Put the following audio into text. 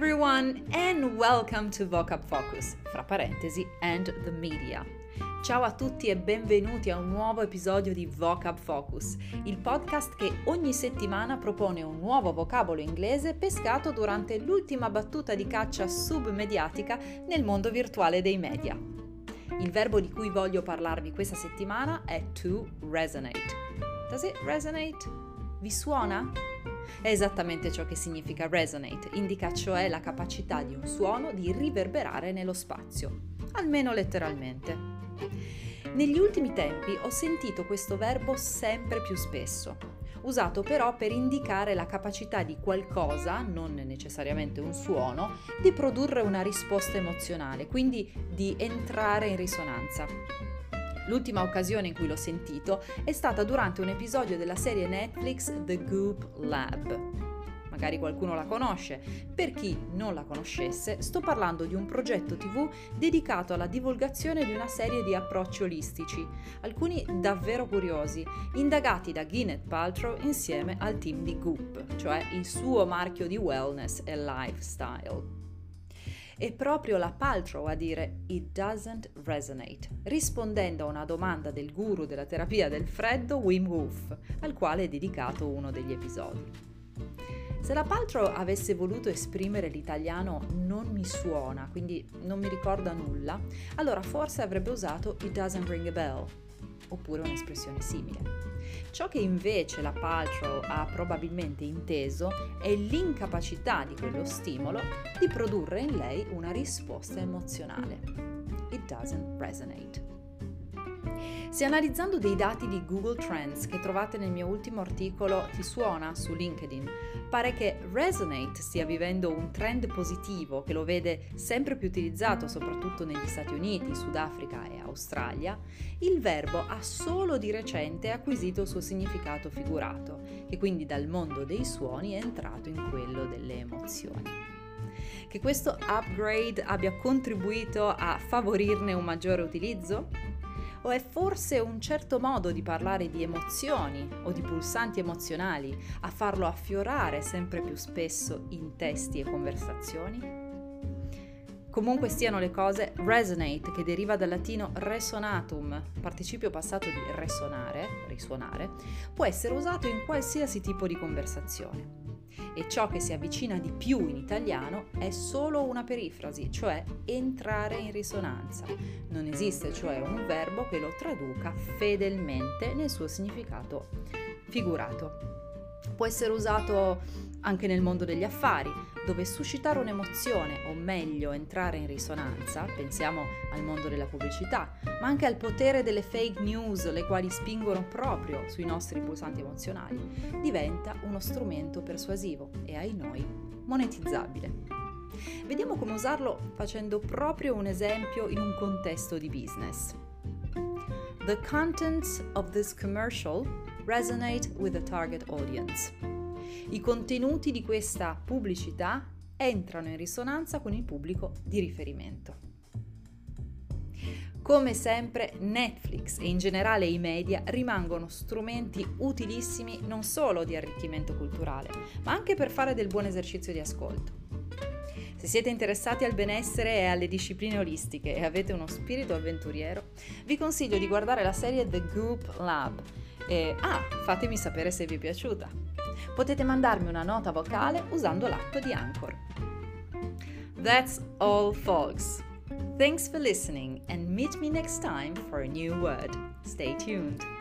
everyone and welcome to Vocab Focus, fra parentesi, and the media. Ciao a tutti e benvenuti a un nuovo episodio di Vocab Focus, il podcast che ogni settimana propone un nuovo vocabolo inglese pescato durante l'ultima battuta di caccia submediatica nel mondo virtuale dei media. Il verbo di cui voglio parlarvi questa settimana è to resonate. Does it resonate? Vi suona? È esattamente ciò che significa resonate, indica cioè la capacità di un suono di riverberare nello spazio, almeno letteralmente. Negli ultimi tempi ho sentito questo verbo sempre più spesso, usato però per indicare la capacità di qualcosa, non necessariamente un suono, di produrre una risposta emozionale, quindi di entrare in risonanza. L'ultima occasione in cui l'ho sentito è stata durante un episodio della serie Netflix The Goop Lab. Magari qualcuno la conosce. Per chi non la conoscesse, sto parlando di un progetto TV dedicato alla divulgazione di una serie di approcci olistici, alcuni davvero curiosi, indagati da Gwyneth Paltrow insieme al team di Goop, cioè il suo marchio di wellness e lifestyle. È proprio la Paltrow a dire It doesn't resonate, rispondendo a una domanda del guru della terapia del freddo Wim Hof, al quale è dedicato uno degli episodi. Se la Paltrow avesse voluto esprimere l'italiano non mi suona, quindi non mi ricorda nulla, allora forse avrebbe usato It doesn't ring a bell, oppure un'espressione simile. Ciò che invece la Paltrow ha probabilmente inteso è l'incapacità di quello stimolo di produrre in lei una risposta emozionale. It doesn't resonate. Se analizzando dei dati di Google Trends che trovate nel mio ultimo articolo Ti suona su LinkedIn, pare che Resonate stia vivendo un trend positivo che lo vede sempre più utilizzato soprattutto negli Stati Uniti, Sudafrica e Australia, il verbo ha solo di recente acquisito il suo significato figurato, che quindi dal mondo dei suoni è entrato in quello delle emozioni che questo upgrade abbia contribuito a favorirne un maggiore utilizzo? O è forse un certo modo di parlare di emozioni o di pulsanti emozionali a farlo affiorare sempre più spesso in testi e conversazioni? Comunque stiano le cose, resonate, che deriva dal latino resonatum, participio passato di resonare, risuonare, può essere usato in qualsiasi tipo di conversazione e ciò che si avvicina di più in italiano è solo una perifrasi, cioè entrare in risonanza. Non esiste cioè un verbo che lo traduca fedelmente nel suo significato figurato. Può essere usato anche nel mondo degli affari, dove suscitare un'emozione, o meglio entrare in risonanza, pensiamo al mondo della pubblicità, ma anche al potere delle fake news, le quali spingono proprio sui nostri pulsanti emozionali, diventa uno strumento persuasivo e ai noi monetizzabile. Vediamo come usarlo facendo proprio un esempio in un contesto di business. The contents of this commercial resonate with the target audience. I contenuti di questa pubblicità entrano in risonanza con il pubblico di riferimento. Come sempre Netflix e in generale i media rimangono strumenti utilissimi non solo di arricchimento culturale, ma anche per fare del buon esercizio di ascolto. Se siete interessati al benessere e alle discipline olistiche e avete uno spirito avventuriero, vi consiglio di guardare la serie The Goop Lab. E ah, fatemi sapere se vi è piaciuta potete mandarmi una nota vocale usando l'app di Anchor. That's all, folks. Thanks for listening and meet me next time for a new word. Stay tuned.